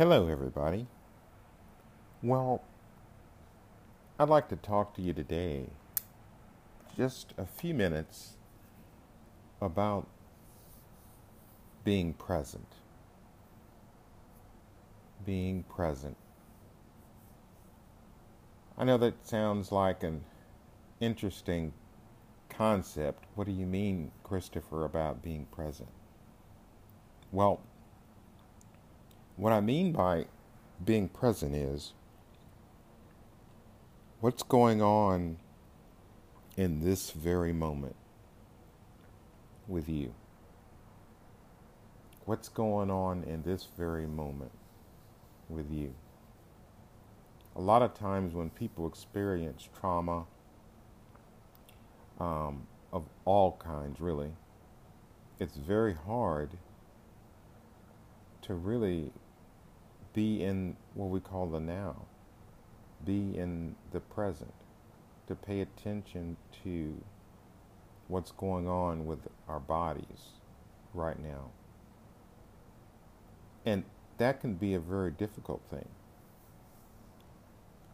Hello, everybody. Well, I'd like to talk to you today just a few minutes about being present. Being present. I know that sounds like an interesting concept. What do you mean, Christopher, about being present? Well, what I mean by being present is what's going on in this very moment with you. What's going on in this very moment with you? A lot of times when people experience trauma um, of all kinds, really, it's very hard to really be in what we call the now, be in the present, to pay attention to what's going on with our bodies right now. And that can be a very difficult thing.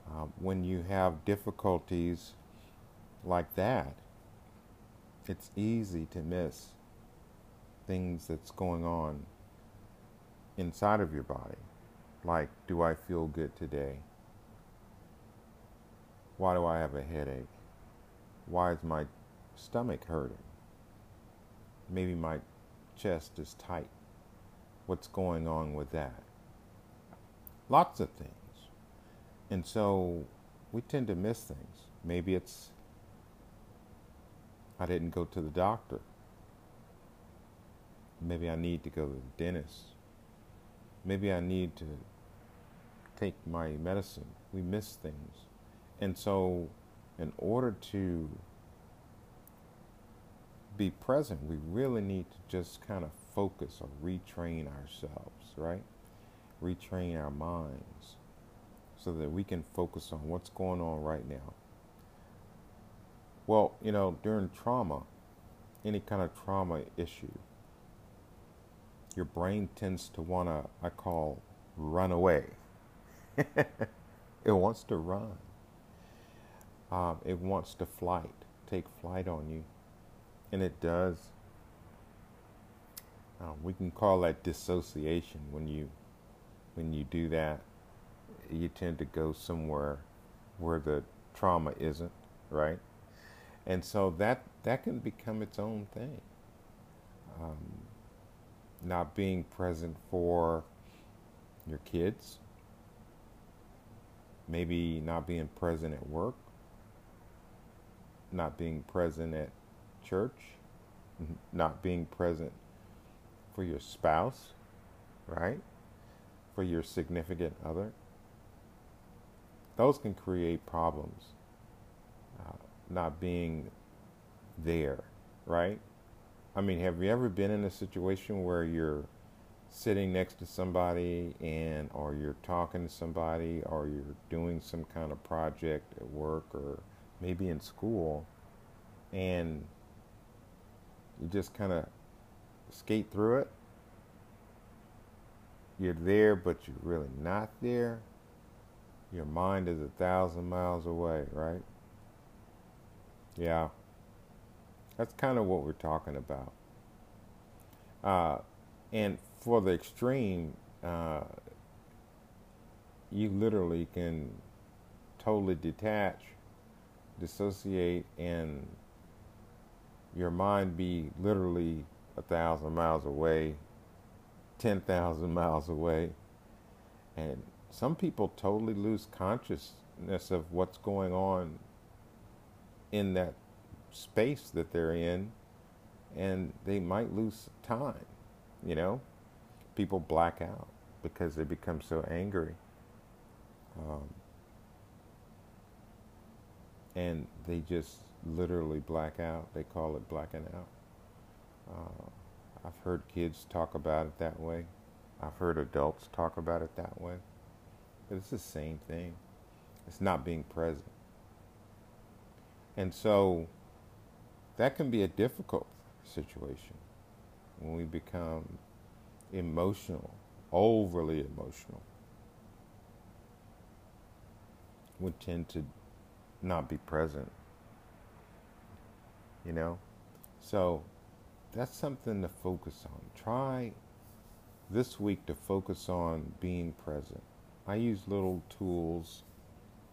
Uh, when you have difficulties like that, it's easy to miss things that's going on inside of your body. Like, do I feel good today? Why do I have a headache? Why is my stomach hurting? Maybe my chest is tight. What's going on with that? Lots of things. And so we tend to miss things. Maybe it's I didn't go to the doctor. Maybe I need to go to the dentist. Maybe I need to take my medicine. We miss things. And so, in order to be present, we really need to just kind of focus or retrain ourselves, right? Retrain our minds so that we can focus on what's going on right now. Well, you know, during trauma, any kind of trauma issue, your brain tends to want to, I call, run away. it wants to run. Um, it wants to flight, take flight on you. And it does. Um, we can call that dissociation when you when you do that. You tend to go somewhere where the trauma isn't, right? And so that that can become its own thing. Um, not being present for your kids, maybe not being present at work, not being present at church, not being present for your spouse, right? For your significant other. Those can create problems. Uh, not being there, right? I mean, have you ever been in a situation where you're sitting next to somebody and or you're talking to somebody or you're doing some kind of project at work or maybe in school and you just kind of skate through it. You're there but you're really not there. Your mind is a thousand miles away right? Yeah. That's kind of what we're talking about. Uh, and for the extreme, uh, you literally can totally detach, dissociate, and your mind be literally a thousand miles away, 10,000 miles away. And some people totally lose consciousness of what's going on in that space that they're in, and they might lose time, you know? people black out because they become so angry. Um, and they just literally black out. They call it blacking out. Uh, I've heard kids talk about it that way. I've heard adults talk about it that way. But it's the same thing. It's not being present. And so that can be a difficult situation when we become emotional, overly emotional, we tend to not be present. You know? So that's something to focus on. Try this week to focus on being present. I use little tools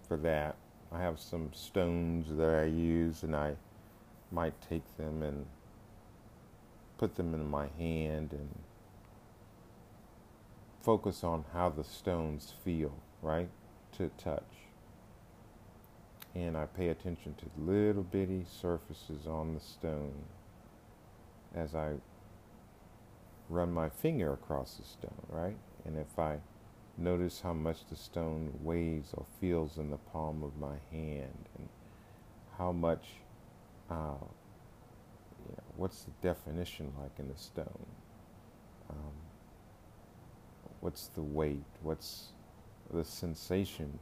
for that. I have some stones that I use and I might take them and put them in my hand and focus on how the stones feel, right? To touch. And I pay attention to little bitty surfaces on the stone as I run my finger across the stone, right? And if I notice how much the stone weighs or feels in the palm of my hand and how much, uh, you know, what's the definition like in the stone? Um, what's the weight? What's the sensation?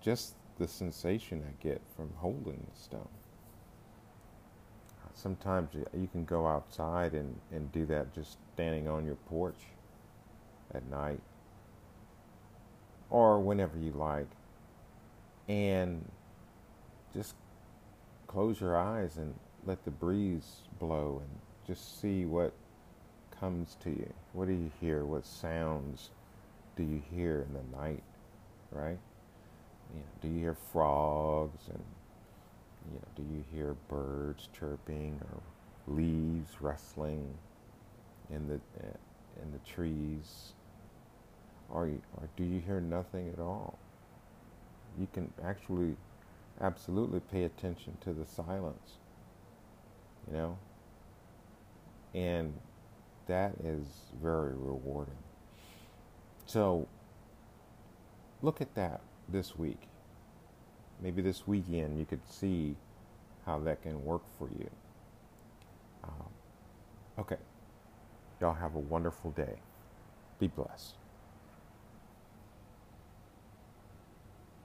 Just the sensation I get from holding the stone sometimes you can go outside and, and do that just standing on your porch at night or whenever you like and just close your eyes and let the breeze blow and just see what comes to you. What do you hear? What sounds do you hear in the night? Right? You know, do you hear frogs and you know, do you hear birds chirping or leaves rustling in the eh, in the trees? Or, or do you hear nothing at all? You can actually absolutely pay attention to the silence, you know? And that is very rewarding. So look at that this week maybe this weekend you could see how that can work for you. Um, okay. Y'all have a wonderful day. Be blessed.